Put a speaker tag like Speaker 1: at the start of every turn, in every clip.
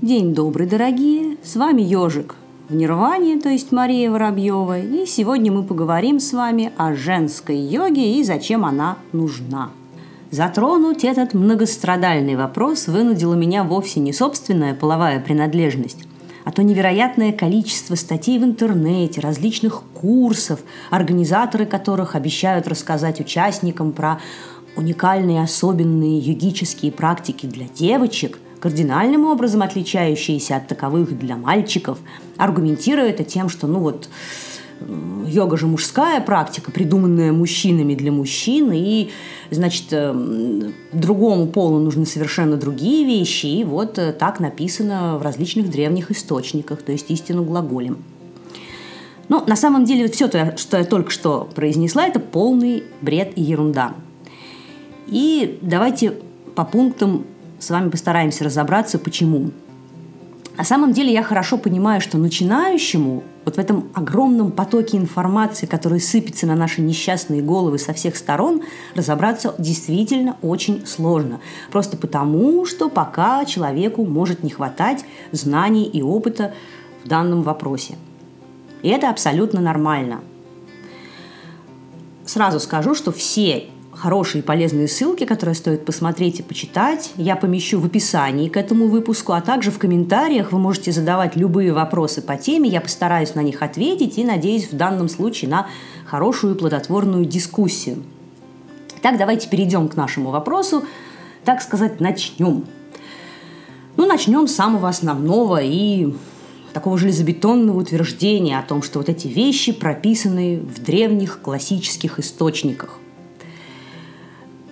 Speaker 1: День добрый, дорогие! С вами Ежик в Нирване, то есть Мария Воробьева. И сегодня мы поговорим с вами о женской йоге и зачем она нужна. Затронуть этот многострадальный вопрос вынудило меня вовсе не собственная половая принадлежность, а то невероятное количество статей в интернете, различных курсов, организаторы которых обещают рассказать участникам про уникальные особенные йогические практики для девочек, кардинальным образом отличающиеся от таковых для мальчиков, аргументируя это тем, что ну вот йога же мужская практика, придуманная мужчинами для мужчин, и, значит, э, другому полу нужны совершенно другие вещи, и вот э, так написано в различных древних источниках, то есть истину глаголем. Но на самом деле все то, что я только что произнесла, это полный бред и ерунда. И давайте по пунктам с вами постараемся разобраться, почему. На самом деле я хорошо понимаю, что начинающему вот в этом огромном потоке информации, который сыпется на наши несчастные головы со всех сторон, разобраться действительно очень сложно. Просто потому, что пока человеку может не хватать знаний и опыта в данном вопросе. И это абсолютно нормально. Сразу скажу, что все хорошие и полезные ссылки, которые стоит посмотреть и почитать, я помещу в описании к этому выпуску, а также в комментариях вы можете задавать любые вопросы по теме, я постараюсь на них ответить и надеюсь в данном случае на хорошую и плодотворную дискуссию. Так, давайте перейдем к нашему вопросу, так сказать, начнем. Ну, начнем с самого основного и такого железобетонного утверждения о том, что вот эти вещи прописаны в древних классических источниках –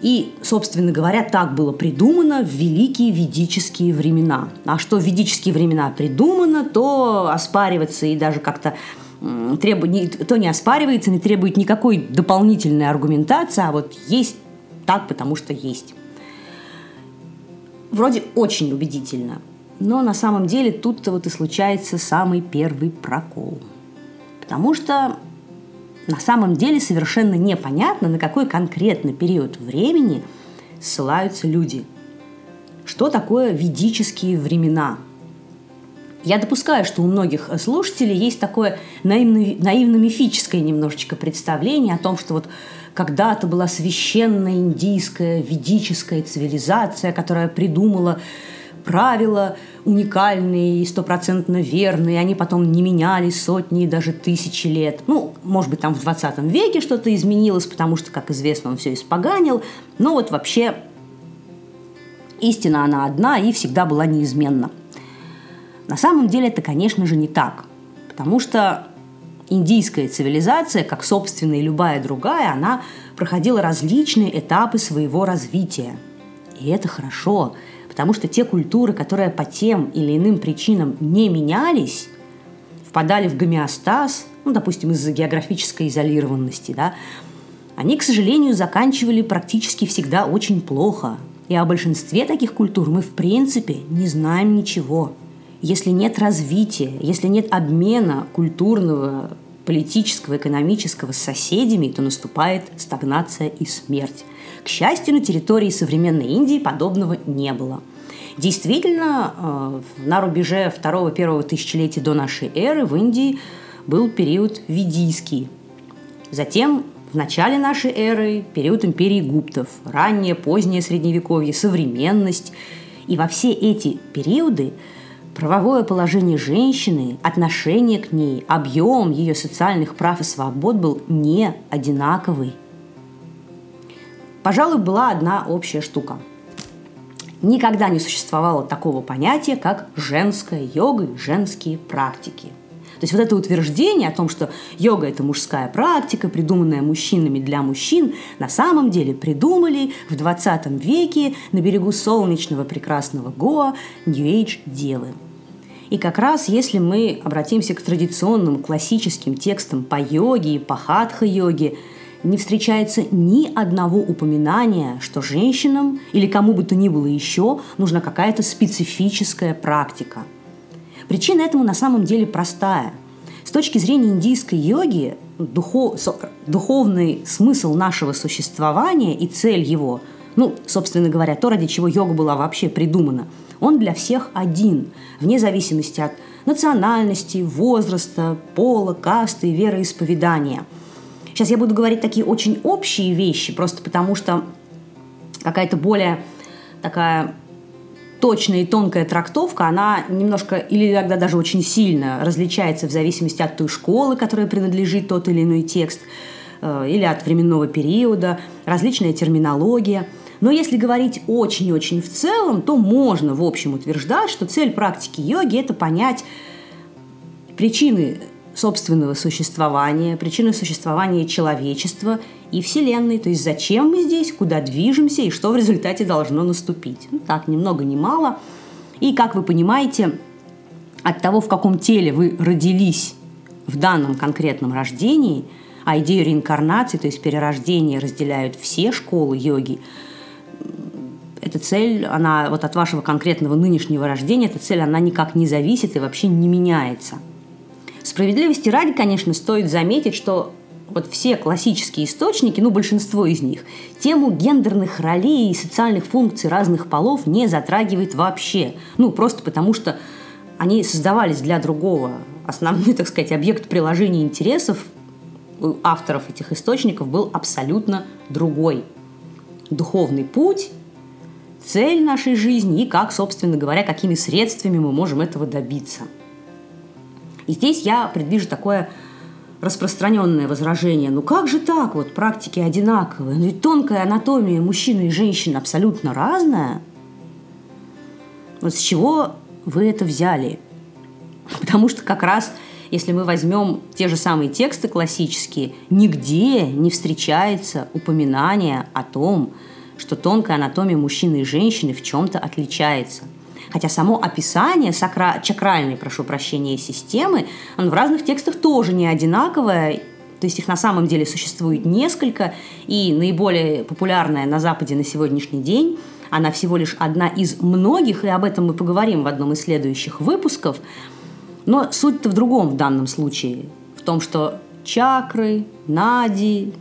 Speaker 1: и, собственно говоря, так было придумано в великие ведические времена. А что ведические времена придумано, то оспариваться и даже как-то требует, то не оспаривается, не требует никакой дополнительной аргументации, а вот есть так, потому что есть. Вроде очень убедительно, но на самом деле тут-то вот и случается самый первый прокол. Потому что на самом деле совершенно непонятно, на какой конкретный период времени ссылаются люди. Что такое ведические времена? Я допускаю, что у многих слушателей есть такое наивно-мифическое немножечко представление о том, что вот когда-то была священная индийская ведическая цивилизация, которая придумала правила уникальные и стопроцентно верные, они потом не менялись сотни и даже тысячи лет. Ну, может быть, там в 20 веке что-то изменилось, потому что, как известно, он все испоганил. Но вот вообще истина она одна и всегда была неизменна. На самом деле это, конечно же, не так. Потому что индийская цивилизация, как, собственно, и любая другая, она проходила различные этапы своего развития. И это хорошо – Потому что те культуры, которые по тем или иным причинам не менялись, впадали в гомеостаз, ну, допустим, из-за географической изолированности, да, они, к сожалению, заканчивали практически всегда очень плохо. И о большинстве таких культур мы, в принципе, не знаем ничего. Если нет развития, если нет обмена культурного, политического, экономического с соседями, то наступает стагнация и смерть. К счастью, на территории современной Индии подобного не было. Действительно, э, на рубеже второго-первого тысячелетия до нашей эры в Индии был период ведийский. Затем в начале нашей эры период империи гуптов, раннее, позднее средневековье, современность. И во все эти периоды правовое положение женщины, отношение к ней, объем ее социальных прав и свобод был не одинаковый – Пожалуй, была одна общая штука. Никогда не существовало такого понятия, как женская йога и женские практики. То есть вот это утверждение о том, что йога – это мужская практика, придуманная мужчинами для мужчин, на самом деле придумали в 20 веке на берегу солнечного прекрасного Гоа Нью-Эйдж девы. И как раз если мы обратимся к традиционным классическим текстам по йоге и по хатха-йоге – не встречается ни одного упоминания, что женщинам или кому бы то ни было еще нужна какая-то специфическая практика. Причина этому на самом деле простая. С точки зрения индийской йоги, духов, духовный смысл нашего существования и цель его ну, собственно говоря, то, ради чего йога была вообще придумана, он для всех один, вне зависимости от национальности, возраста, пола, касты и вероисповедания. Сейчас я буду говорить такие очень общие вещи, просто потому что какая-то более такая точная и тонкая трактовка, она немножко или иногда даже очень сильно различается в зависимости от той школы, которой принадлежит тот или иной текст, э, или от временного периода, различная терминология. Но если говорить очень-очень в целом, то можно, в общем, утверждать, что цель практики йоги – это понять причины собственного существования, причины существования человечества и Вселенной. То есть зачем мы здесь, куда движемся и что в результате должно наступить. Ну, так, ни много ни мало. И, как вы понимаете, от того, в каком теле вы родились в данном конкретном рождении, а идею реинкарнации, то есть перерождения, разделяют все школы йоги, эта цель, она вот от вашего конкретного нынешнего рождения, эта цель, она никак не зависит и вообще не меняется – Справедливости ради, конечно, стоит заметить, что вот все классические источники, ну, большинство из них, тему гендерных ролей и социальных функций разных полов не затрагивает вообще. Ну, просто потому что они создавались для другого. Основной, так сказать, объект приложения интересов у авторов этих источников был абсолютно другой. Духовный путь, цель нашей жизни и как, собственно говоря, какими средствами мы можем этого добиться – и здесь я предвижу такое распространенное возражение. Ну как же так? Вот практики одинаковые. Но ведь тонкая анатомия мужчины и женщины абсолютно разная. Вот с чего вы это взяли? Потому что как раз если мы возьмем те же самые тексты классические, нигде не встречается упоминание о том, что тонкая анатомия мужчины и женщины в чем-то отличается – Хотя само описание сакра... чакральной, прошу прощения, системы, оно в разных текстах тоже не одинаковое, то есть их на самом деле существует несколько, и наиболее популярная на Западе на сегодняшний день, она всего лишь одна из многих, и об этом мы поговорим в одном из следующих выпусков. Но суть-то в другом в данном случае, в том, что чакры, нади,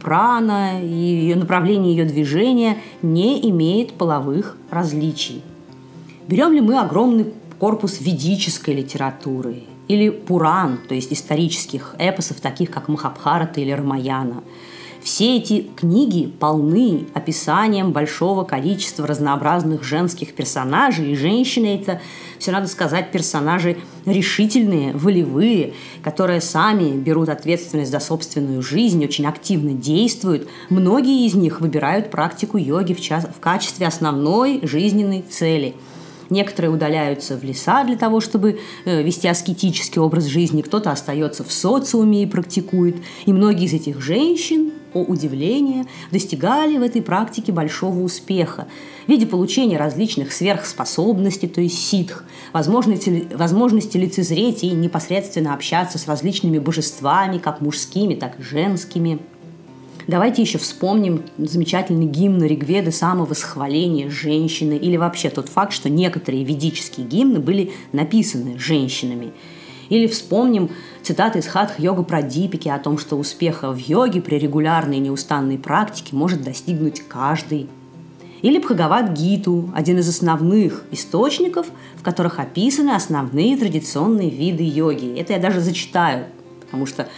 Speaker 1: прана и ее направление ее движения не имеет половых различий. Берем ли мы огромный корпус ведической литературы или Пуран, то есть исторических эпосов, таких как Махабхарата или Рамаяна. Все эти книги полны описанием большого количества разнообразных женских персонажей, и женщины это, все надо сказать, персонажи решительные, волевые, которые сами берут ответственность за собственную жизнь, очень активно действуют. Многие из них выбирают практику йоги в, час, в качестве основной жизненной цели – Некоторые удаляются в леса для того, чтобы э, вести аскетический образ жизни, кто-то остается в социуме и практикует. И многие из этих женщин, о удивление, достигали в этой практике большого успеха в виде получения различных сверхспособностей, то есть ситх, возможности, возможности лицезреть и непосредственно общаться с различными божествами, как мужскими, так и женскими – Давайте еще вспомним замечательный гимн Ригведы самовосхваления женщины или вообще тот факт, что некоторые ведические гимны были написаны женщинами. Или вспомним цитаты из Хатха-йога про Дипики о том, что успеха в йоге при регулярной и неустанной практике может достигнуть каждый. Или Бхагават Гиту, один из основных источников, в которых описаны основные традиционные виды йоги. Это я даже зачитаю, потому что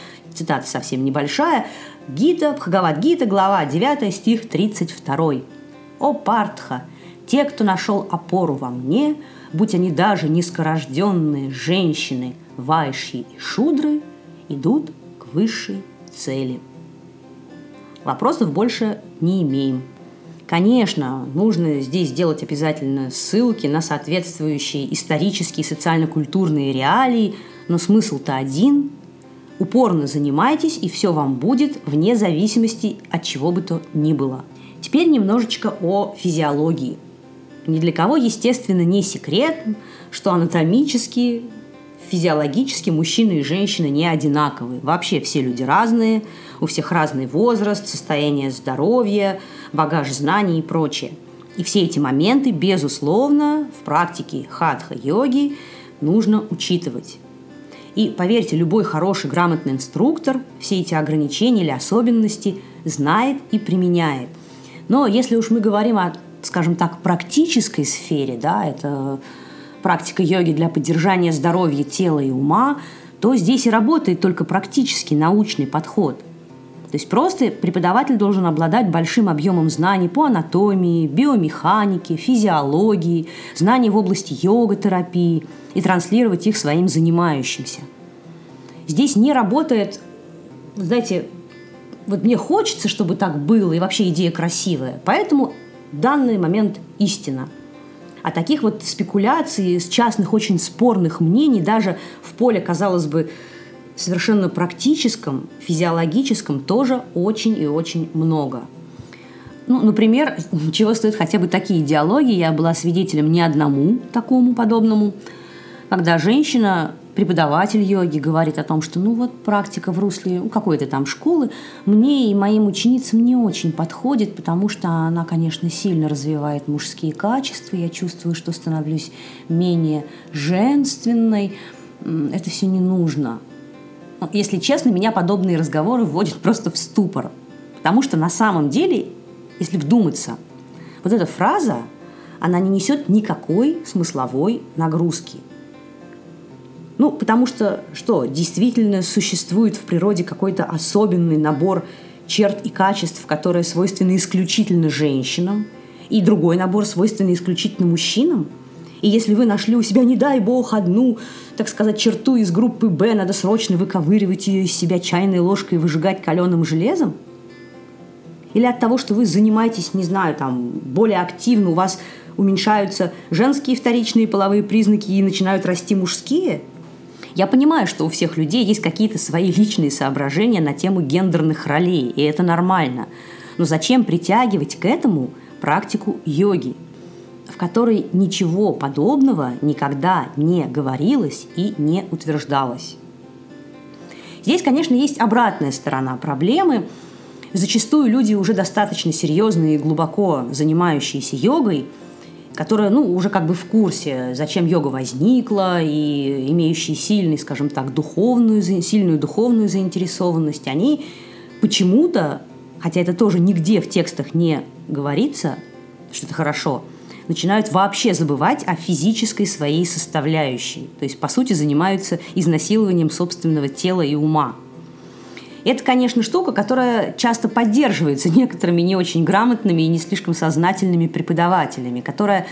Speaker 1: цитата совсем небольшая. Гита, Бхагават Гита, глава 9, стих 32. «О Партха, те, кто нашел опору во мне, будь они даже низкорожденные женщины, вайши и шудры, идут к высшей цели». Вопросов больше не имеем. Конечно, нужно здесь сделать обязательно ссылки на соответствующие исторические и социально-культурные реалии, но смысл-то один Упорно занимайтесь, и все вам будет вне зависимости от чего бы то ни было. Теперь немножечко о физиологии. Ни для кого, естественно, не секрет, что анатомически, физиологически мужчины и женщины не одинаковые. Вообще все люди разные, у всех разный возраст, состояние здоровья, багаж знаний и прочее. И все эти моменты, безусловно, в практике хатха-йоги нужно учитывать. И поверьте, любой хороший, грамотный инструктор все эти ограничения или особенности знает и применяет. Но если уж мы говорим о, скажем так, практической сфере, да, это практика йоги для поддержания здоровья тела и ума, то здесь и работает только практический научный подход. То есть просто преподаватель должен обладать большим объемом знаний по анатомии, биомеханике, физиологии, знаний в области йога-терапии и транслировать их своим занимающимся. Здесь не работает, знаете, вот мне хочется, чтобы так было, и вообще идея красивая. Поэтому данный момент истина – а таких вот спекуляций, с частных очень спорных мнений даже в поле, казалось бы, совершенно практическом, физиологическом тоже очень и очень много. Ну, например, чего стоят хотя бы такие идеологии, я была свидетелем не одному такому подобному, когда женщина преподаватель йоги говорит о том, что ну вот практика в русле какой-то там школы мне и моим ученицам не очень подходит, потому что она, конечно, сильно развивает мужские качества, я чувствую, что становлюсь менее женственной, это все не нужно. Если честно, меня подобные разговоры вводят просто в ступор, потому что на самом деле, если вдуматься, вот эта фраза, она не несет никакой смысловой нагрузки – ну, потому что, что, действительно существует в природе какой-то особенный набор черт и качеств, которые свойственны исключительно женщинам, и другой набор свойственный исключительно мужчинам. И если вы нашли у себя, не дай бог, одну, так сказать, черту из группы «Б», надо срочно выковыривать ее из себя чайной ложкой и выжигать каленым железом? Или от того, что вы занимаетесь, не знаю, там, более активно, у вас уменьшаются женские вторичные половые признаки и начинают расти мужские – я понимаю, что у всех людей есть какие-то свои личные соображения на тему гендерных ролей, и это нормально. Но зачем притягивать к этому практику йоги, в которой ничего подобного никогда не говорилось и не утверждалось? Здесь, конечно, есть обратная сторона проблемы. Зачастую люди уже достаточно серьезные и глубоко занимающиеся йогой – которые, ну, уже как бы в курсе, зачем йога возникла, и имеющие сильный, скажем так, духовную, сильную духовную заинтересованность, они почему-то, хотя это тоже нигде в текстах не говорится, что это хорошо, начинают вообще забывать о физической своей составляющей. То есть, по сути, занимаются изнасилованием собственного тела и ума – это, конечно, штука, которая часто поддерживается некоторыми не очень грамотными и не слишком сознательными преподавателями, которая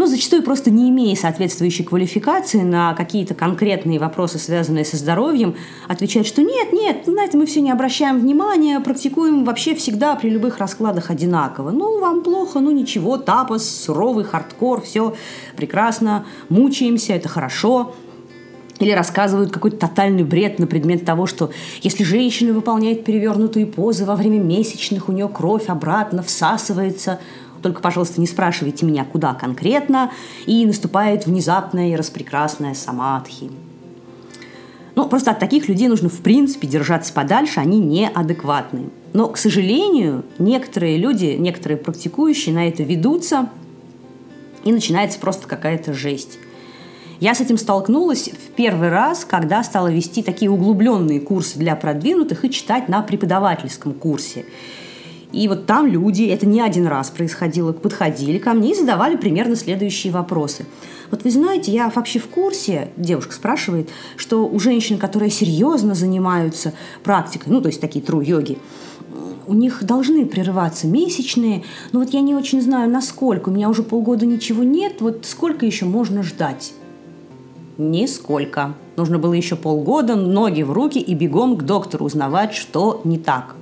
Speaker 1: ну, зачастую просто не имея соответствующей квалификации на какие-то конкретные вопросы, связанные со здоровьем, отвечает, что нет, нет, на это мы все не обращаем внимания, практикуем вообще всегда при любых раскладах одинаково. Ну, вам плохо, ну ничего, тапос, суровый хардкор, все прекрасно, мучаемся, это хорошо – или рассказывают какой-то тотальный бред на предмет того, что если женщина выполняет перевернутые позы во время месячных, у нее кровь обратно всасывается. Только, пожалуйста, не спрашивайте меня, куда конкретно. И наступает внезапная и распрекрасная самадхи. Ну, просто от таких людей нужно, в принципе, держаться подальше, они неадекватны. Но, к сожалению, некоторые люди, некоторые практикующие на это ведутся, и начинается просто какая-то жесть. Я с этим столкнулась в первый раз, когда стала вести такие углубленные курсы для продвинутых и читать на преподавательском курсе. И вот там люди, это не один раз происходило, подходили ко мне и задавали примерно следующие вопросы. Вот вы знаете, я вообще в курсе, девушка спрашивает, что у женщин, которые серьезно занимаются практикой, ну, то есть такие тру-йоги, у них должны прерываться месячные, но вот я не очень знаю, насколько. У меня уже полгода ничего нет, вот сколько еще можно ждать? Нисколько. Нужно было еще полгода, ноги в руки и бегом к доктору узнавать, что не так.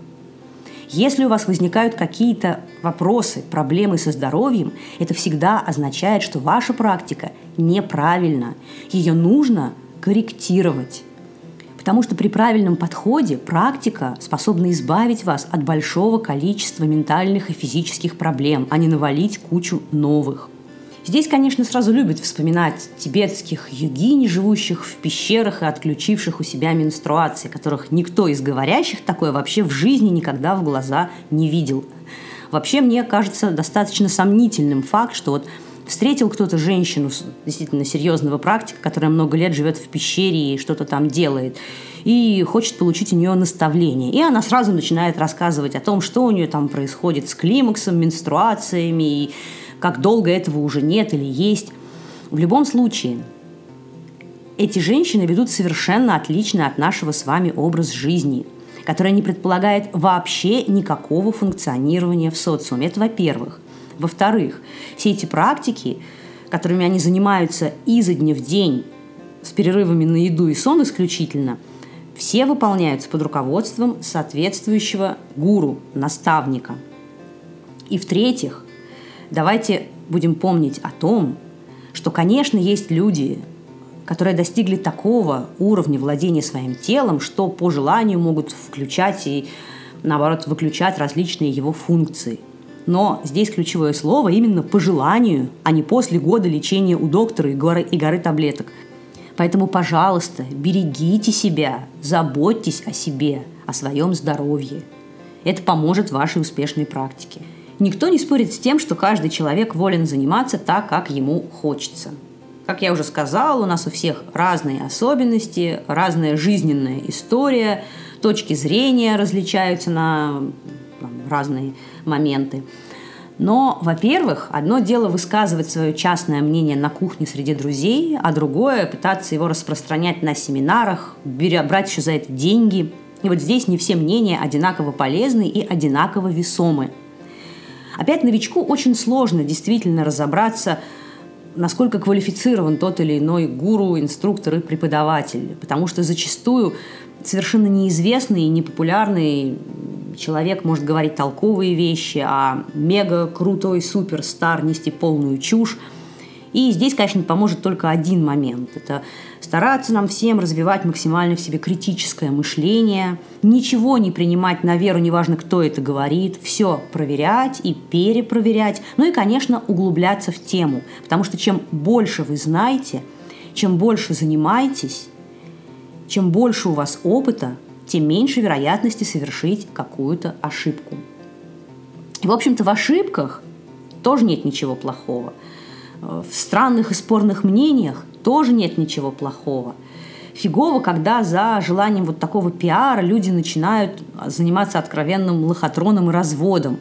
Speaker 1: Если у вас возникают какие-то вопросы, проблемы со здоровьем, это всегда означает, что ваша практика неправильна. Ее нужно корректировать. Потому что при правильном подходе практика способна избавить вас от большого количества ментальных и физических проблем, а не навалить кучу новых. Здесь, конечно, сразу любят вспоминать тибетских йогинь, живущих в пещерах и отключивших у себя менструации, которых никто из говорящих такое вообще в жизни никогда в глаза не видел. Вообще, мне кажется достаточно сомнительным факт, что вот Встретил кто-то женщину, действительно серьезного практика, которая много лет живет в пещере и что-то там делает, и хочет получить у нее наставление. И она сразу начинает рассказывать о том, что у нее там происходит с климаксом, менструациями, и как долго этого уже нет или есть. В любом случае, эти женщины ведут совершенно отличный от нашего с вами образ жизни, который не предполагает вообще никакого функционирования в социуме. Это во-первых. Во-вторых, все эти практики, которыми они занимаются изо дня в день, с перерывами на еду и сон исключительно, все выполняются под руководством соответствующего гуру, наставника. И в-третьих, давайте будем помнить о том, что, конечно, есть люди, которые достигли такого уровня владения своим телом, что по желанию могут включать и, наоборот, выключать различные его функции. Но здесь ключевое слово именно по желанию, а не после года лечения у доктора и горы, и горы таблеток. Поэтому, пожалуйста, берегите себя, заботьтесь о себе, о своем здоровье. Это поможет вашей успешной практике. Никто не спорит с тем, что каждый человек волен заниматься так, как ему хочется. Как я уже сказала, у нас у всех разные особенности, разная жизненная история, точки зрения различаются на разные моменты. Но, во-первых, одно дело высказывать свое частное мнение на кухне среди друзей, а другое – пытаться его распространять на семинарах, беря, брать еще за это деньги. И вот здесь не все мнения одинаково полезны и одинаково весомы. Опять новичку очень сложно действительно разобраться, насколько квалифицирован тот или иной гуру, инструктор и преподаватель. Потому что зачастую совершенно неизвестный и непопулярный человек может говорить толковые вещи, а мега крутой суперстар нести полную чушь. И здесь, конечно, поможет только один момент. Это стараться нам всем развивать максимально в себе критическое мышление, ничего не принимать на веру, неважно, кто это говорит, все проверять и перепроверять, ну и, конечно, углубляться в тему. Потому что чем больше вы знаете, чем больше занимаетесь, чем больше у вас опыта, тем меньше вероятности совершить какую-то ошибку. в общем-то, в ошибках тоже нет ничего плохого. В странных и спорных мнениях тоже нет ничего плохого. Фигово, когда за желанием вот такого пиара люди начинают заниматься откровенным лохотроном и разводом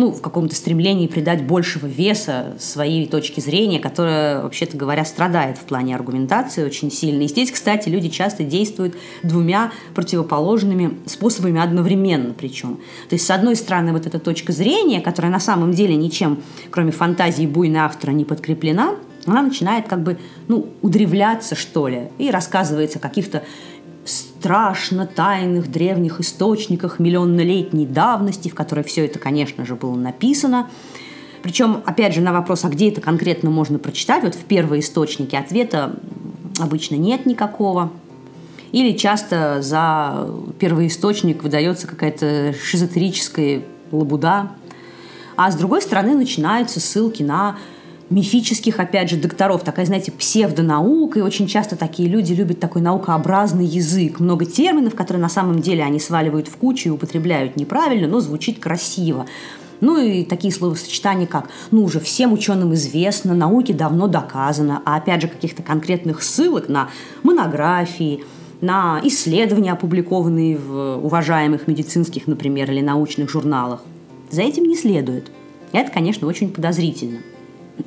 Speaker 1: ну, в каком-то стремлении придать большего веса своей точке зрения, которая, вообще-то говоря, страдает в плане аргументации очень сильно. И здесь, кстати, люди часто действуют двумя противоположными способами одновременно причем. То есть, с одной стороны, вот эта точка зрения, которая на самом деле ничем, кроме фантазии буйного автора, не подкреплена, она начинает как бы, ну, удревляться, что ли, и рассказывается о каких-то страшно тайных древних источниках миллионнолетней давности, в которой все это, конечно же, было написано. Причем, опять же, на вопрос, а где это конкретно можно прочитать, вот в первые источники ответа обычно нет никакого. Или часто за первый источник выдается какая-то шизотерическая лабуда. А с другой стороны начинаются ссылки на мифических, опять же, докторов, такая, знаете, псевдонаука, и очень часто такие люди любят такой наукообразный язык, много терминов, которые на самом деле они сваливают в кучу и употребляют неправильно, но звучит красиво. Ну и такие словосочетания, как «ну уже всем ученым известно», «науке давно доказано», а опять же каких-то конкретных ссылок на монографии, на исследования, опубликованные в уважаемых медицинских, например, или научных журналах. За этим не следует. Это, конечно, очень подозрительно.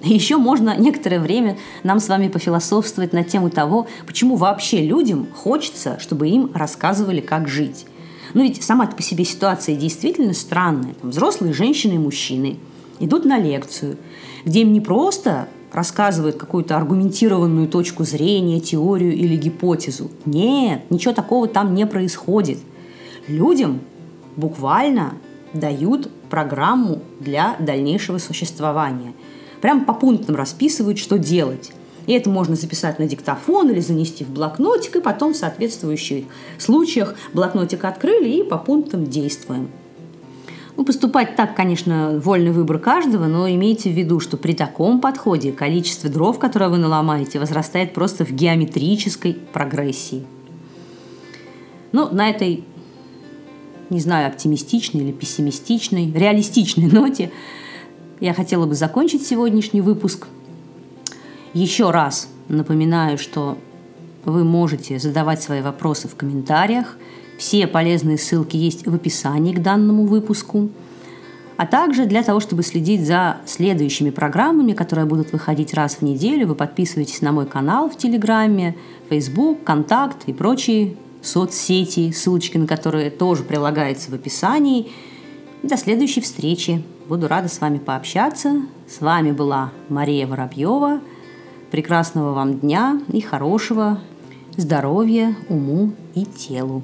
Speaker 1: Еще можно некоторое время нам с вами пофилософствовать на тему того, почему вообще людям хочется, чтобы им рассказывали, как жить. Ну, ведь сама по себе ситуация действительно странная. Там взрослые женщины и мужчины идут на лекцию, где им не просто рассказывают какую-то аргументированную точку зрения, теорию или гипотезу. Нет, ничего такого там не происходит. Людям буквально дают программу для дальнейшего существования – прям по пунктам расписывают, что делать. И это можно записать на диктофон или занести в блокнотик, и потом в соответствующих случаях блокнотик открыли и по пунктам действуем. Ну, поступать так, конечно, вольный выбор каждого, но имейте в виду, что при таком подходе количество дров, которое вы наломаете, возрастает просто в геометрической прогрессии. Ну, на этой, не знаю, оптимистичной или пессимистичной, реалистичной ноте я хотела бы закончить сегодняшний выпуск. Еще раз напоминаю, что вы можете задавать свои вопросы в комментариях. Все полезные ссылки есть в описании к данному выпуску. А также для того, чтобы следить за следующими программами, которые будут выходить раз в неделю, вы подписывайтесь на мой канал в Телеграме, Facebook, Контакт и прочие соцсети, ссылочки на которые тоже прилагаются в описании. До следующей встречи. Буду рада с вами пообщаться. С вами была Мария Воробьева. Прекрасного вам дня и хорошего здоровья уму и телу.